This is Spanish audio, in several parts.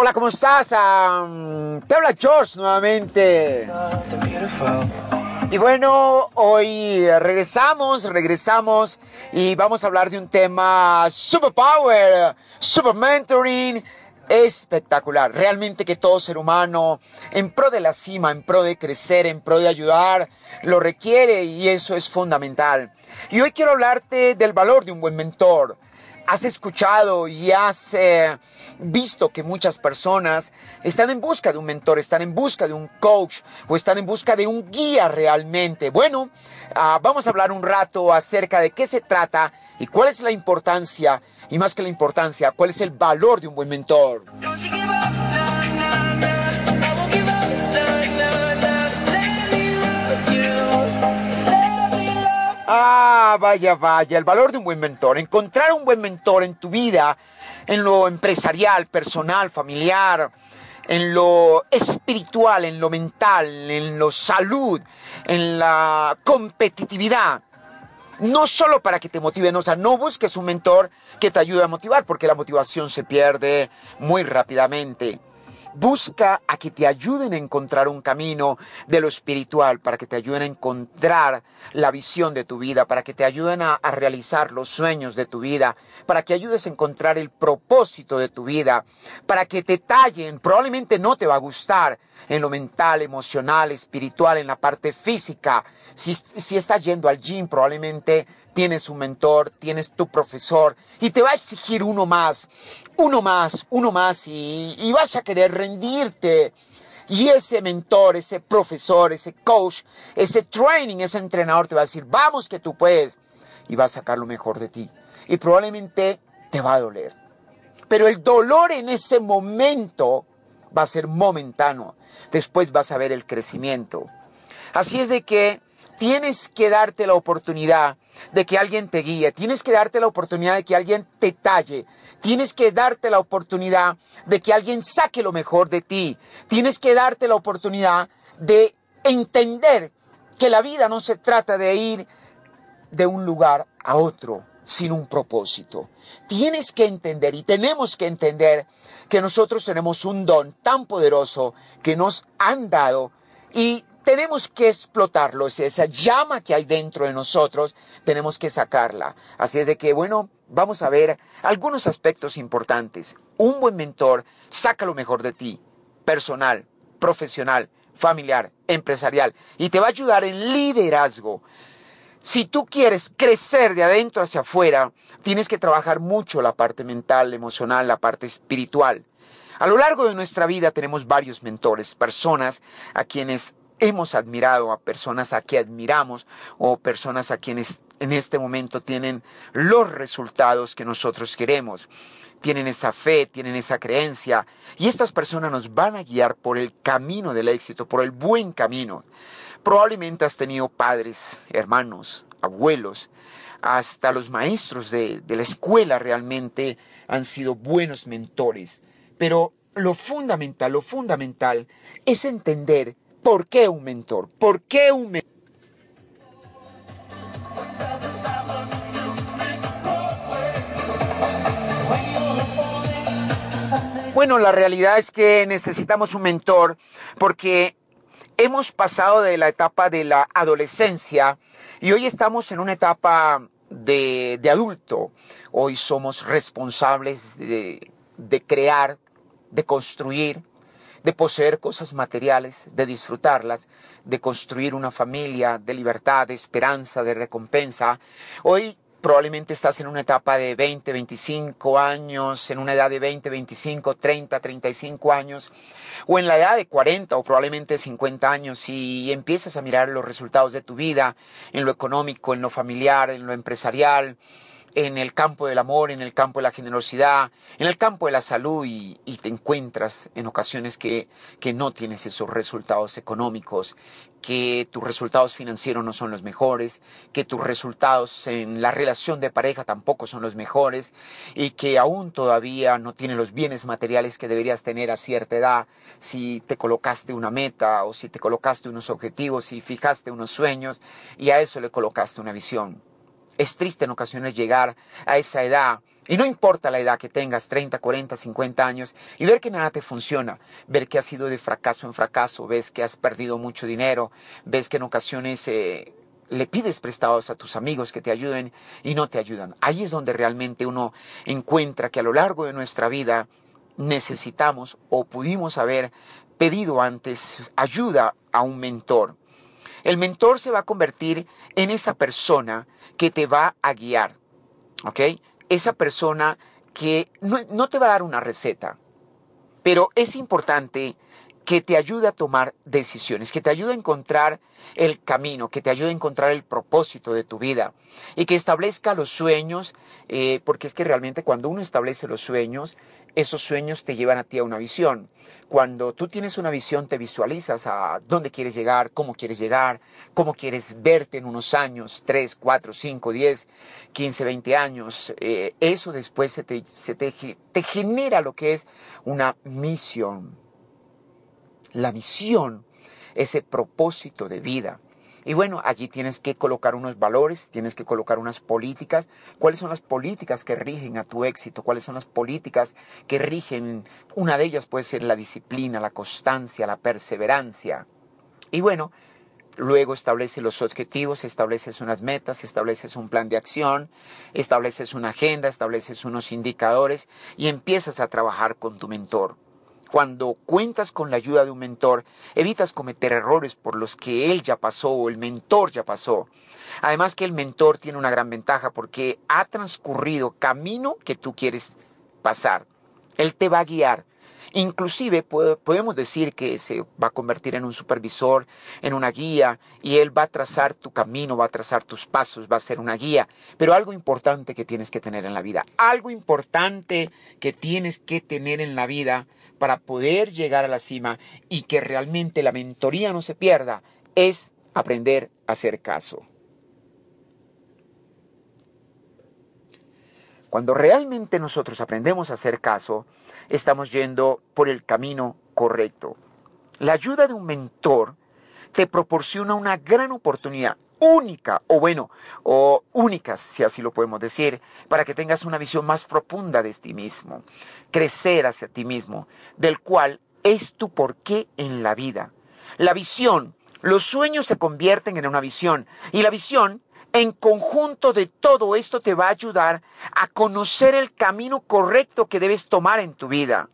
Hola, ¿cómo estás? Te habla George nuevamente. Y bueno, hoy regresamos, regresamos y vamos a hablar de un tema superpower, super mentoring, espectacular. Realmente que todo ser humano, en pro de la cima, en pro de crecer, en pro de ayudar, lo requiere y eso es fundamental. Y hoy quiero hablarte del valor de un buen mentor has escuchado y has eh, visto que muchas personas están en busca de un mentor, están en busca de un coach o están en busca de un guía realmente. Bueno, ah, vamos a hablar un rato acerca de qué se trata y cuál es la importancia, y más que la importancia, cuál es el valor de un buen mentor. Vaya, vaya, el valor de un buen mentor. Encontrar un buen mentor en tu vida, en lo empresarial, personal, familiar, en lo espiritual, en lo mental, en lo salud, en la competitividad. No solo para que te motiven, o sea, no busques un mentor que te ayude a motivar, porque la motivación se pierde muy rápidamente. Busca a que te ayuden a encontrar un camino de lo espiritual, para que te ayuden a encontrar la visión de tu vida, para que te ayuden a, realizar los sueños de tu vida, para que ayudes a encontrar el propósito de tu vida, para que te tallen. Probablemente no te va a gustar en lo mental, emocional, espiritual, en la parte física. Si, si estás yendo al gym, probablemente tienes un mentor, tienes tu profesor y te va a exigir uno más, uno más, uno más y, vas a querer rendirte. Y ese mentor, ese profesor, ese coach, ese training, ese entrenador te va a decir, vamos que tú puedes. Y va a sacar lo mejor de ti. Y probablemente te va a doler. Pero el dolor en ese momento va a ser momentáneo. Después vas a ver el crecimiento. Así es de que tienes que darte la oportunidad de que alguien te guíe, tienes que darte la oportunidad de que alguien te talle, tienes que darte la oportunidad de que alguien saque lo mejor de ti, tienes que darte la oportunidad de entender que la vida no se trata de ir de un lugar a otro sin un propósito. Tienes que entender y tenemos que entender que nosotros tenemos un don tan poderoso que nos han dado y tenemos que explotarlo, es esa llama que hay dentro de nosotros, tenemos que sacarla. Así es de que, bueno, vamos a ver algunos aspectos importantes. Un buen mentor saca lo mejor de ti, personal, profesional, familiar, empresarial, y te va a ayudar en liderazgo. Si tú quieres crecer de adentro hacia afuera, tienes que trabajar mucho la parte mental, emocional, la parte espiritual. A lo largo de nuestra vida tenemos varios mentores, personas a quienes hemos admirado, a personas a que admiramos o personas a quienes en este momento tienen los resultados que nosotros queremos. Tienen esa fe, tienen esa creencia y estas personas nos van a guiar por el camino del éxito, por el buen camino. Probablemente has tenido padres, hermanos, abuelos, hasta los maestros de, de la escuela realmente han sido buenos mentores. Pero lo fundamental, lo fundamental es entender ¿Por qué un mentor? ¿Por qué un mentor? Bueno, la realidad es que necesitamos un mentor porque hemos pasado de la etapa de la adolescencia y hoy estamos en una etapa de, adulto. Hoy somos responsables de, de crear, de construir, de poseer cosas materiales, de disfrutarlas, de construir una familia de libertad, de esperanza, de recompensa. Hoy probablemente estás en una etapa de 20, 25 años, en una edad de 20, 25, 30, 35 años, o en la edad de 40 o probablemente 50 años y empiezas a mirar los resultados de tu vida en lo económico, en lo familiar, en lo empresarial, en el campo del amor, en el campo de la generosidad, en el campo de la salud y, te encuentras en ocasiones que, que no tienes esos resultados económicos, que tus resultados financieros no son los mejores, que tus resultados en la relación de pareja tampoco son los mejores y que aún todavía no tienes los bienes materiales que deberías tener a cierta edad si te colocaste una meta o si te colocaste unos objetivos y fijaste unos sueños y a eso le colocaste una visión. Es triste en ocasiones llegar a esa edad Y no importa la edad que tengas, 30, 40, 50 años, y ver que nada te funciona, ver que has ido de fracaso en fracaso, ves que has perdido mucho dinero, ves que en ocasiones eh, le pides prestados a tus amigos que te ayuden y no te ayudan. Ahí es donde realmente uno encuentra que a lo largo de nuestra vida necesitamos o pudimos haber pedido antes ayuda a un mentor. El mentor se va a convertir en esa persona que te va a guiar, ¿ok? esa persona que no, te va a dar una receta, pero es importante que te ayude a tomar decisiones, que te ayude a encontrar el camino, que te ayude a encontrar el propósito de tu vida y que establezca los sueños, eh, porque es que realmente cuando uno establece los sueños, esos sueños te llevan a ti a una visión. Cuando tú tienes una visión, te visualizas a dónde quieres llegar, cómo quieres llegar, cómo quieres verte en unos años, 3, 4, 5, 10, 15, 20 años. Eh, eso después se, te, te genera lo que es una misión. La misión, ese propósito de vida. Y bueno, allí tienes que colocar unos valores, tienes que colocar unas políticas. ¿Cuáles son las políticas que rigen a tu éxito? ¿Cuáles son las políticas que rigen? Una de ellas puede ser la disciplina, la constancia, la perseverancia. Y bueno, luego estableces los objetivos, estableces unas metas, estableces un plan de acción, estableces una agenda, estableces unos indicadores y empiezas a trabajar con tu mentor. Cuando cuentas con la ayuda de un mentor, evitas cometer errores por los que él ya pasó o el mentor ya pasó. Además que el mentor tiene una gran ventaja porque ha transcurrido camino que tú quieres pasar. Él te va a guiar. Inclusive podemos decir que se va a convertir en un supervisor, en una guía, y él va a trazar tu camino, va a trazar tus pasos, va a ser una guía. Pero algo importante que tienes que tener en la vida, algo importante que tienes que tener en la vida para poder llegar a la cima y que realmente la mentoría no se pierda, es aprender a hacer caso. Cuando realmente nosotros aprendemos a hacer caso, estamos yendo por el camino correcto. La ayuda de un mentor te proporciona una gran oportunidad única, o bueno, o únicas, si así lo podemos decir, para que tengas una visión más profunda de ti mismo, crecer hacia ti mismo, del cual es tu porqué en la vida. La visión, los sueños se convierten en una visión, y la visión, en conjunto de todo esto, te va a ayudar a conocer el camino correcto que debes tomar en tu vida.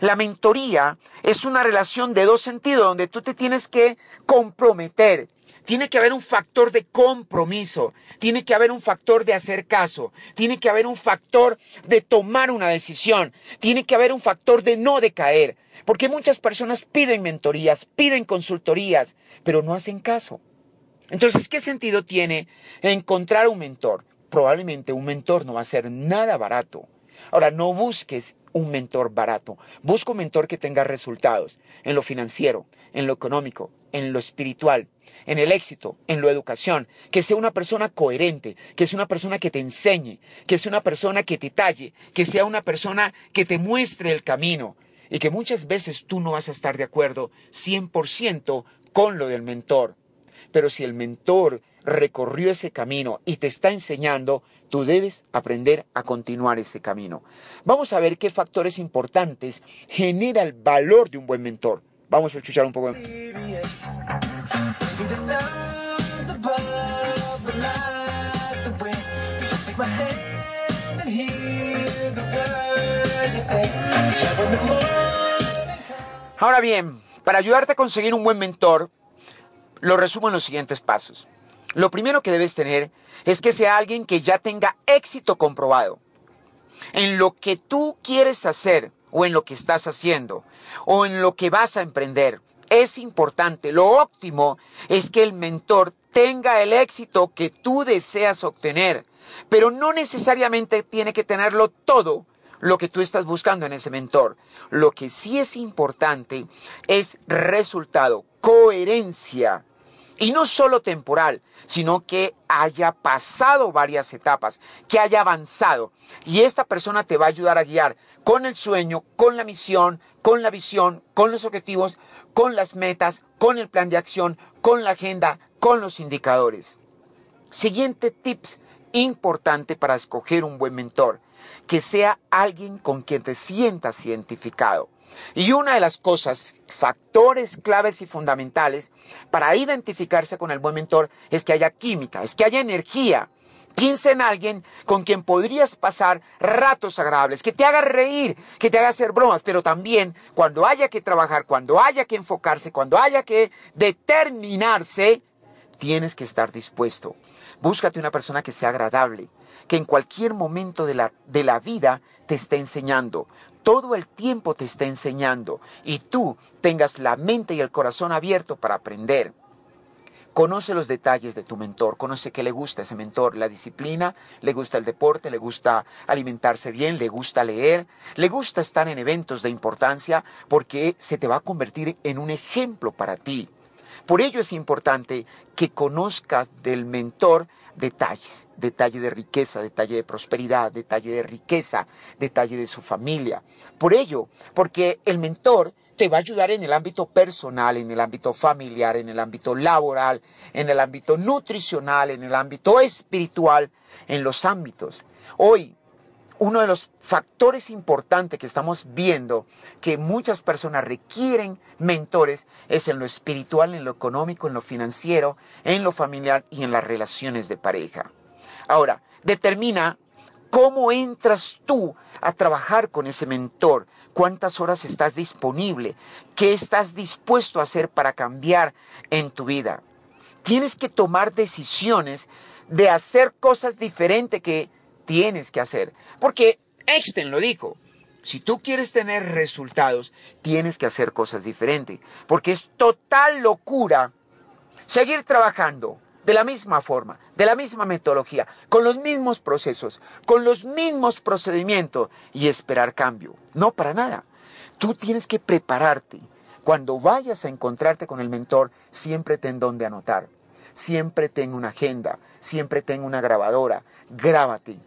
La mentoría es una relación de dos sentidos donde tú te tienes que comprometer tiene que haber un factor de compromiso, tiene que haber un factor de hacer caso, tiene que haber un factor de tomar una decisión, tiene que haber un factor de no decaer, porque muchas personas piden mentorías, piden consultorías, pero no hacen caso. Entonces, ¿qué sentido tiene encontrar un mentor? Probablemente un mentor no va a ser nada barato. Ahora, no busques un mentor barato. Busca un mentor que tenga resultados en lo financiero, en lo económico, en lo espiritual, en el éxito, en la educación, que sea una persona coherente, que sea una persona que te enseñe, que sea una persona que te talle, que sea una persona que te muestre el camino y que muchas veces tú no vas a estar de acuerdo 100% con lo del mentor. Pero si el mentor recorrió ese camino y te está enseñando, tú debes aprender a continuar ese camino. Vamos a ver qué factores importantes genera el valor de un buen mentor. Vamos a escuchar un poco. Ahora bien, para ayudarte a conseguir un buen mentor, lo resumo en los siguientes pasos. Lo primero que debes tener es que sea alguien que ya tenga éxito comprobado en lo que tú quieres hacer o en lo que estás haciendo o en lo que vas a emprender. Es importante, lo óptimo es que el mentor tenga el éxito que tú deseas obtener, pero no necesariamente tiene que tenerlo todo lo que tú estás buscando en ese mentor. Lo que sí es importante es resultado, coherencia y no solo temporal, sino que haya pasado varias etapas, que haya avanzado. Y esta persona te va a ayudar a guiar con el sueño, con la misión, con la visión, con los objetivos, con las metas, con el plan de acción, con la agenda, con los indicadores. Siguiente tips importante para escoger un buen mentor, que sea alguien con quien te sientas identificado. Y una de las cosas, factores claves y fundamentales para identificarse con el buen mentor es que haya química, es que haya energía. Piensa en alguien con quien podrías pasar ratos agradables, que te haga reír, que te haga hacer bromas, pero también cuando haya que trabajar, cuando haya que enfocarse, cuando haya que determinarse, tienes que estar dispuesto. Búscate una persona que sea agradable, que en cualquier momento de la, de la vida te esté enseñando todo el tiempo te esté enseñando y tú tengas la mente y el corazón abierto para aprender. Conoce los detalles de tu mentor, conoce qué le gusta a ese mentor, la disciplina, le gusta el deporte, le gusta alimentarse bien, le gusta leer, le gusta estar en eventos de importancia porque se te va a convertir en un ejemplo para ti. Por ello es importante que conozcas del mentor detalles, detalle de riqueza, detalle de prosperidad, detalle de riqueza, detalle de su familia. Por ello, porque el mentor te va a ayudar en el ámbito personal, en el ámbito familiar, en el ámbito laboral, en el ámbito nutricional, en el ámbito espiritual, en los ámbitos. Hoy uno de los factores importantes que estamos viendo que muchas personas requieren mentores es en lo espiritual, en lo económico, en lo financiero, en lo familiar y en las relaciones de pareja. Ahora, determina cómo entras tú a trabajar con ese mentor, cuántas horas estás disponible, qué estás dispuesto a hacer para cambiar en tu vida. Tienes que tomar decisiones de hacer cosas diferentes que tienes que hacer. Porque Einstein lo dijo. Si tú quieres tener resultados, tienes que hacer cosas diferentes. Porque es total locura seguir trabajando de la misma forma, de la misma metodología, con los mismos procesos, con los mismos procedimientos y esperar cambio. No para nada. Tú tienes que prepararte. Cuando vayas a encontrarte con el mentor, siempre ten donde anotar. Siempre ten una agenda, siempre ten una grabadora. Grábate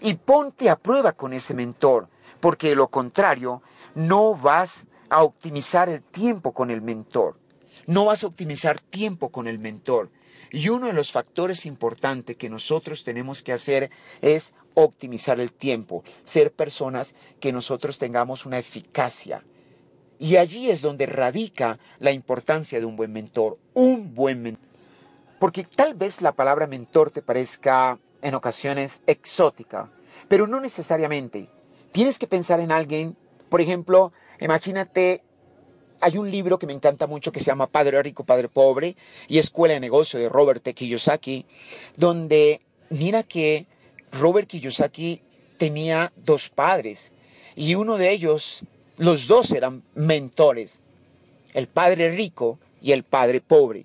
y ponte a prueba con ese mentor, porque de lo contrario no vas a optimizar el tiempo con el mentor. No vas a optimizar tiempo con el mentor. Y uno de los factores importantes que nosotros tenemos que hacer es optimizar el tiempo, ser personas que nosotros tengamos una eficacia. Y allí es donde radica la importancia de un buen mentor, un buen mentor. Porque tal vez la palabra mentor te parezca en ocasiones exótica, pero no necesariamente. Tienes que pensar en alguien, por ejemplo, imagínate, hay un libro que me encanta mucho que se llama Padre Rico, Padre Pobre y Escuela de Negocio de Robert. Kiyosaki, donde mira que Robert Kiyosaki tenía dos padres y uno de ellos, los dos eran mentores, el padre rico y el padre pobre.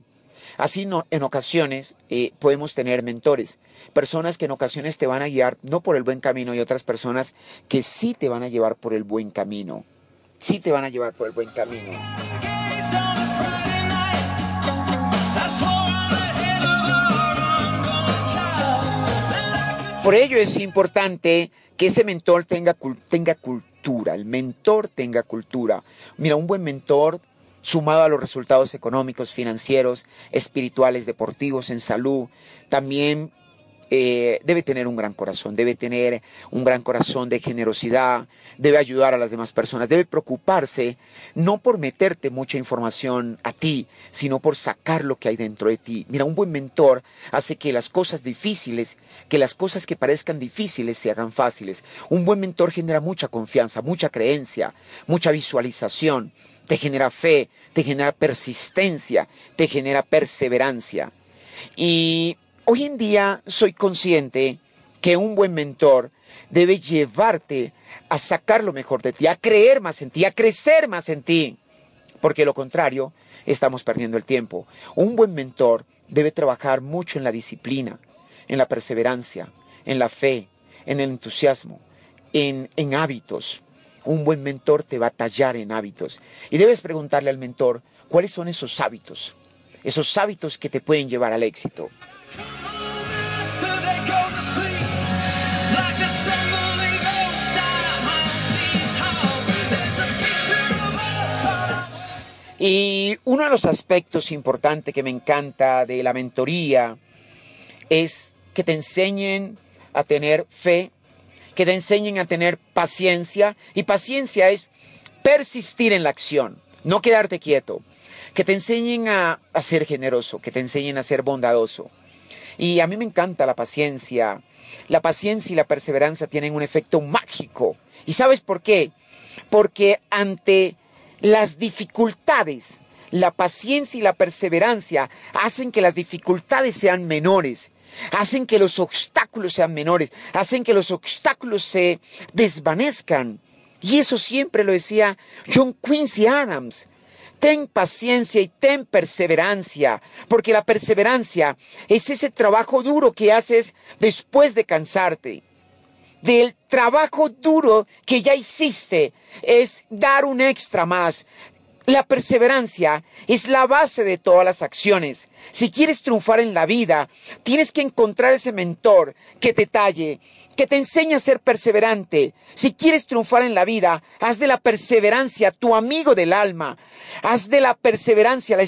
Así no, en ocasiones eh, podemos tener mentores, personas que en ocasiones te van a guiar no por el buen camino y otras personas que sí te van a llevar por el buen camino. Sí te van a llevar por el buen camino. Por ello es importante que ese mentor tenga, tenga cultura, el mentor tenga cultura. Mira, un buen mentor sumado a los resultados económicos, financieros, espirituales, deportivos, en salud, también eh, debe tener un gran corazón, debe tener un gran corazón de generosidad, debe ayudar a las demás personas, debe preocuparse no por meterte mucha información a ti, sino por sacar lo que hay dentro de ti. Mira, un buen mentor hace que las cosas difíciles, que las cosas que parezcan difíciles se hagan fáciles. Un buen mentor genera mucha confianza, mucha creencia, mucha visualización te genera fe, te genera persistencia, te genera perseverancia. Y hoy en día soy consciente que un buen mentor debe llevarte a sacar lo mejor de ti, a creer más en ti, a crecer más en ti, porque lo contrario, estamos perdiendo el tiempo. Un buen mentor debe trabajar mucho en la disciplina, en la perseverancia, en la fe, en el entusiasmo, en, en hábitos, un buen mentor te va a tallar en hábitos. Y debes preguntarle al mentor cuáles son esos hábitos, esos hábitos que te pueden llevar al éxito. Y uno de los aspectos importantes que me encanta de la mentoría es que te enseñen a tener fe, que te enseñen a tener paciencia. Y paciencia es persistir en la acción, no quedarte quieto. Que te enseñen a, ser generoso, que te enseñen a ser bondadoso. Y a mí me encanta la paciencia. La paciencia y la perseverancia tienen un efecto mágico. ¿Y sabes por qué? Porque ante las dificultades, la paciencia y la perseverancia hacen que las dificultades sean menores, hacen que los obstáculos sean menores, hacen que los obstáculos se desvanezcan. Y eso siempre lo decía John Quincy Adams. Ten paciencia y ten perseverancia, porque la perseverancia es ese trabajo duro que haces después de cansarte. Del trabajo duro que ya hiciste es dar un extra más, la perseverancia es la base de todas las acciones. Si quieres triunfar en la vida, tienes que encontrar ese mentor que te talle, que te enseñe a ser perseverante. Si quieres triunfar en la vida, haz de la perseverancia tu amigo del alma. Haz de la perseverancia la,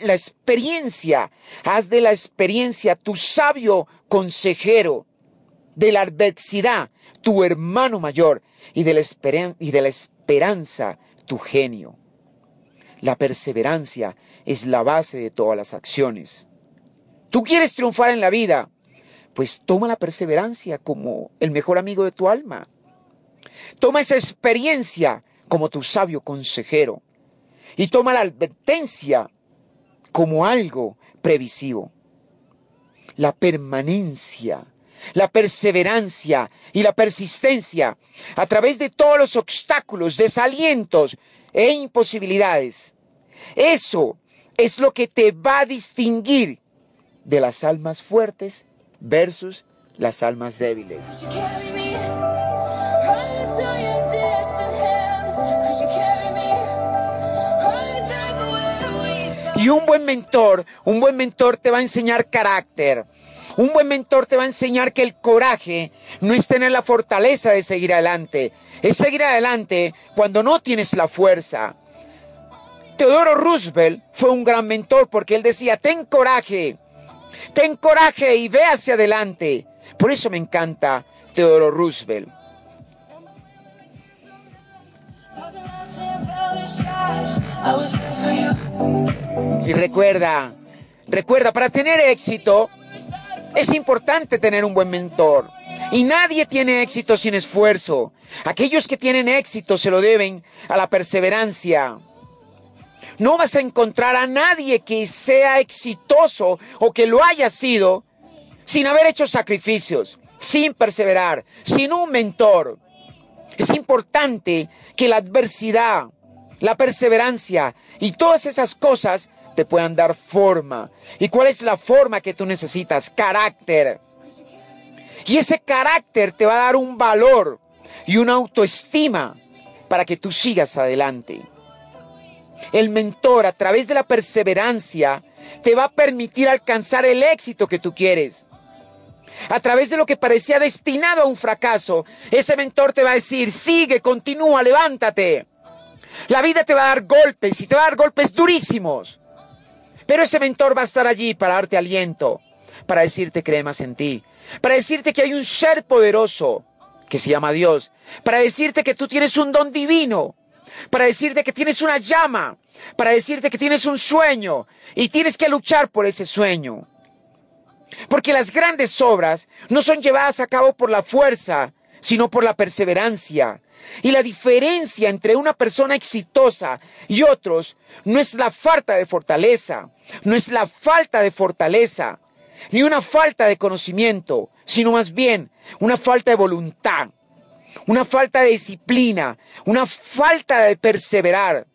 la experiencia. Haz de la experiencia tu sabio consejero. De la adversidad, tu hermano mayor. Y de la, y de la esperanza, tu genio. La perseverancia es la base de todas las acciones. ¿Tú quieres triunfar en la vida? Pues toma la perseverancia como el mejor amigo de tu alma. Toma esa experiencia como tu sabio consejero. Y toma la advertencia como algo previsivo. La permanencia, la perseverancia y la persistencia a través de todos los obstáculos, desalientos e imposibilidades. Eso es lo que te va a distinguir de las almas fuertes versus las almas débiles. Y un buen mentor, un buen mentor te va a enseñar carácter. Un buen mentor te va a enseñar que el coraje no es tener la fortaleza de seguir adelante, es seguir adelante cuando no tienes la fuerza. Teodoro Roosevelt fue un gran mentor porque él decía, ten coraje, ten coraje y ve hacia adelante. Por eso me encanta Teodoro Roosevelt. Y recuerda, recuerda, para tener éxito es importante tener un buen mentor. Y nadie tiene éxito sin esfuerzo. Aquellos que tienen éxito se lo deben a la perseverancia. No vas a encontrar a nadie que sea exitoso o que lo haya sido sin haber hecho sacrificios, sin perseverar, sin un mentor. Es importante que la adversidad, la perseverancia y todas esas cosas te puedan dar forma. ¿Y cuál es la forma que tú necesitas? Carácter. Y ese carácter te va a dar un valor y una autoestima para que tú sigas adelante. El mentor a través de la perseverancia te va a permitir alcanzar el éxito que tú quieres. A través de lo que parecía destinado a un fracaso, ese mentor te va a decir, sigue, continúa, levántate. La vida te va a dar golpes y te va a dar golpes durísimos. Pero ese mentor va a estar allí para darte aliento, para decirte cree más en ti, para decirte que hay un ser poderoso que se llama Dios, para decirte que tú tienes un don divino, para decirte que tienes una llama, para decirte que tienes un sueño y tienes que luchar por ese sueño. Porque las grandes obras no son llevadas a cabo por la fuerza, sino por la perseverancia. Y la diferencia entre una persona exitosa y otros no es la falta de fortaleza, no es la falta de fortaleza, ni una falta de conocimiento, sino más bien una falta de voluntad, una falta de disciplina, una falta de perseverar.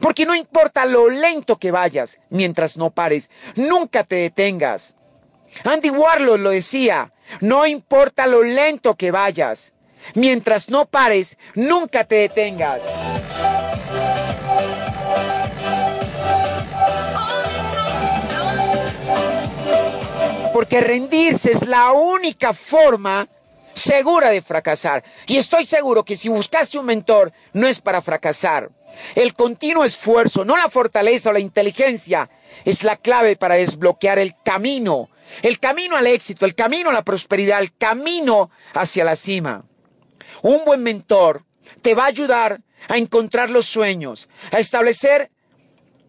Porque no importa lo lento que vayas mientras no pares, nunca te detengas. Andy Warlow lo decía, no importa lo lento que vayas, mientras no pares, nunca te detengas. Porque rendirse es la única forma segura de fracasar. Y estoy seguro que si buscaste un mentor, no es para fracasar. El continuo esfuerzo, no la fortaleza o la inteligencia, es la clave para desbloquear el camino el camino al éxito, el camino a la prosperidad, el camino hacia la cima. Un buen mentor te va a ayudar a encontrar los sueños, a establecer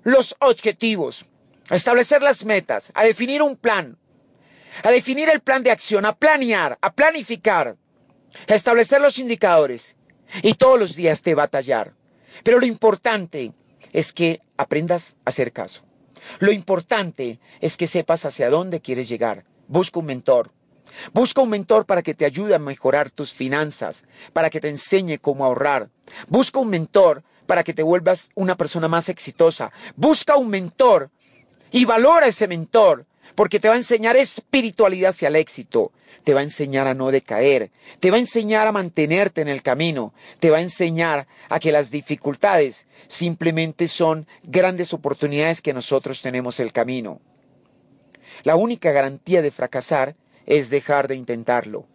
los objetivos, a establecer las metas, a definir un plan, a definir el plan de acción, a planear, a planificar, a establecer los indicadores y todos los días te va a tallar. Pero lo importante es que aprendas a hacer caso. Lo importante es que sepas hacia dónde quieres llegar. Busca un mentor. Busca un mentor para que te ayude a mejorar tus finanzas, para que te enseñe cómo ahorrar. Busca un mentor para que te vuelvas una persona más exitosa. Busca un mentor y valora ese mentor porque te va a enseñar espiritualidad hacia el éxito, te va a enseñar a no decaer, te va a enseñar a mantenerte en el camino, te va a enseñar a que las dificultades simplemente son grandes oportunidades que nosotros tenemos el camino. La única garantía de fracasar es dejar de intentarlo.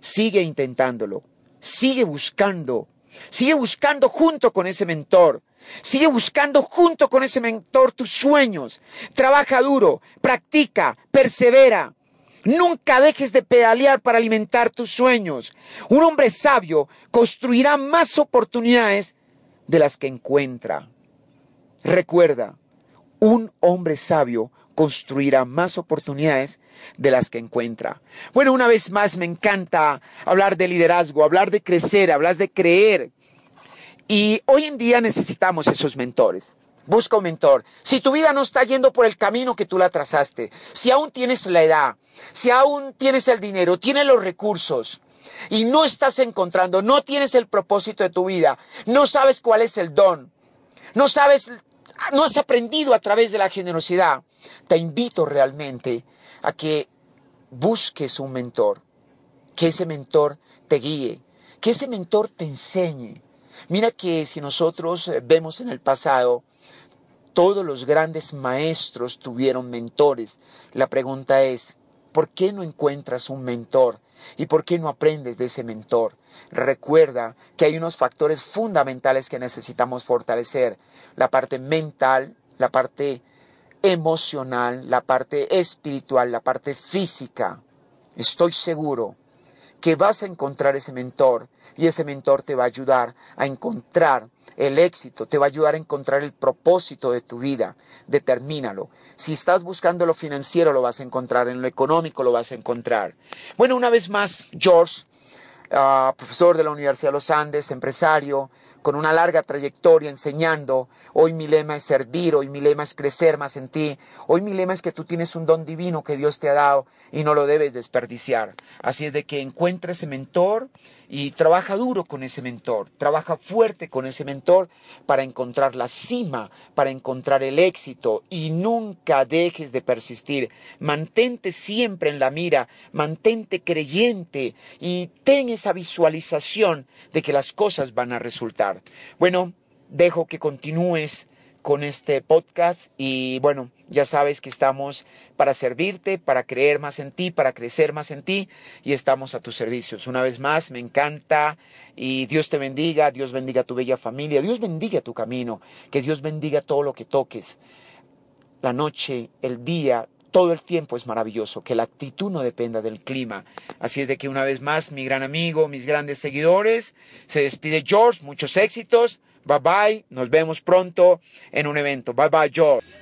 Sigue intentándolo, sigue buscando, sigue buscando junto con ese mentor, Sigue buscando junto con ese mentor tus sueños. Trabaja duro, practica, persevera. Nunca dejes de pedalear para alimentar tus sueños. Un hombre sabio construirá más oportunidades de las que encuentra. Recuerda, un hombre sabio construirá más oportunidades de las que encuentra. Bueno, una vez más me encanta hablar de liderazgo, hablar de crecer, hablar de creer. Y hoy en día necesitamos esos mentores. Busca un mentor. Si tu vida no está yendo por el camino que tú la trazaste, si aún tienes la edad, si aún tienes el dinero, tienes los recursos y no estás encontrando, no tienes el propósito de tu vida, no sabes cuál es el don, no sabes, no has aprendido a través de la generosidad, te invito realmente a que busques un mentor, que ese mentor te guíe, que ese mentor te enseñe, Mira que si nosotros eh, vemos en el pasado, todos los grandes maestros tuvieron mentores. La pregunta es, ¿por qué no encuentras un mentor? ¿Y por qué no aprendes de ese mentor? Recuerda que hay unos factores fundamentales que necesitamos fortalecer. La parte mental, la parte emocional, la parte espiritual, la parte física. Estoy seguro que vas a encontrar ese mentor y ese mentor te va a ayudar a encontrar el éxito, te va a ayudar a encontrar el propósito de tu vida. Determínalo. Si estás buscando lo financiero, lo vas a encontrar, en lo económico lo vas a encontrar. Bueno, una vez más, George, ah, profesor de la Universidad de los Andes, empresario, con una larga trayectoria enseñando. Hoy mi lema es servir, hoy mi lema es crecer más en ti. Hoy mi lema es que tú tienes un don divino que Dios te ha dado y no lo debes desperdiciar. Así es de que encuentre ese mentor y trabaja duro con ese mentor, trabaja fuerte con ese mentor para encontrar la cima, para encontrar el éxito y nunca dejes de persistir. Mantente siempre en la mira, mantente creyente y ten esa visualización de que las cosas van a resultar. Bueno, dejo que continúes con este podcast y bueno, ya sabes que estamos para servirte, para creer más en ti, para crecer más en ti y estamos a tus servicios. Una vez más, me encanta y Dios te bendiga, Dios bendiga tu bella familia, Dios bendiga tu camino, que Dios bendiga todo lo que toques. La noche, el día, todo el tiempo es maravilloso, que la actitud no dependa del clima. Así es de que una vez más, mi gran amigo, mis grandes seguidores, se despide George, muchos éxitos. Bye bye, nos vemos pronto en un evento. Bye bye, George.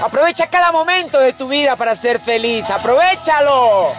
Aprovecha cada momento de tu vida para ser feliz. Aprovechalo.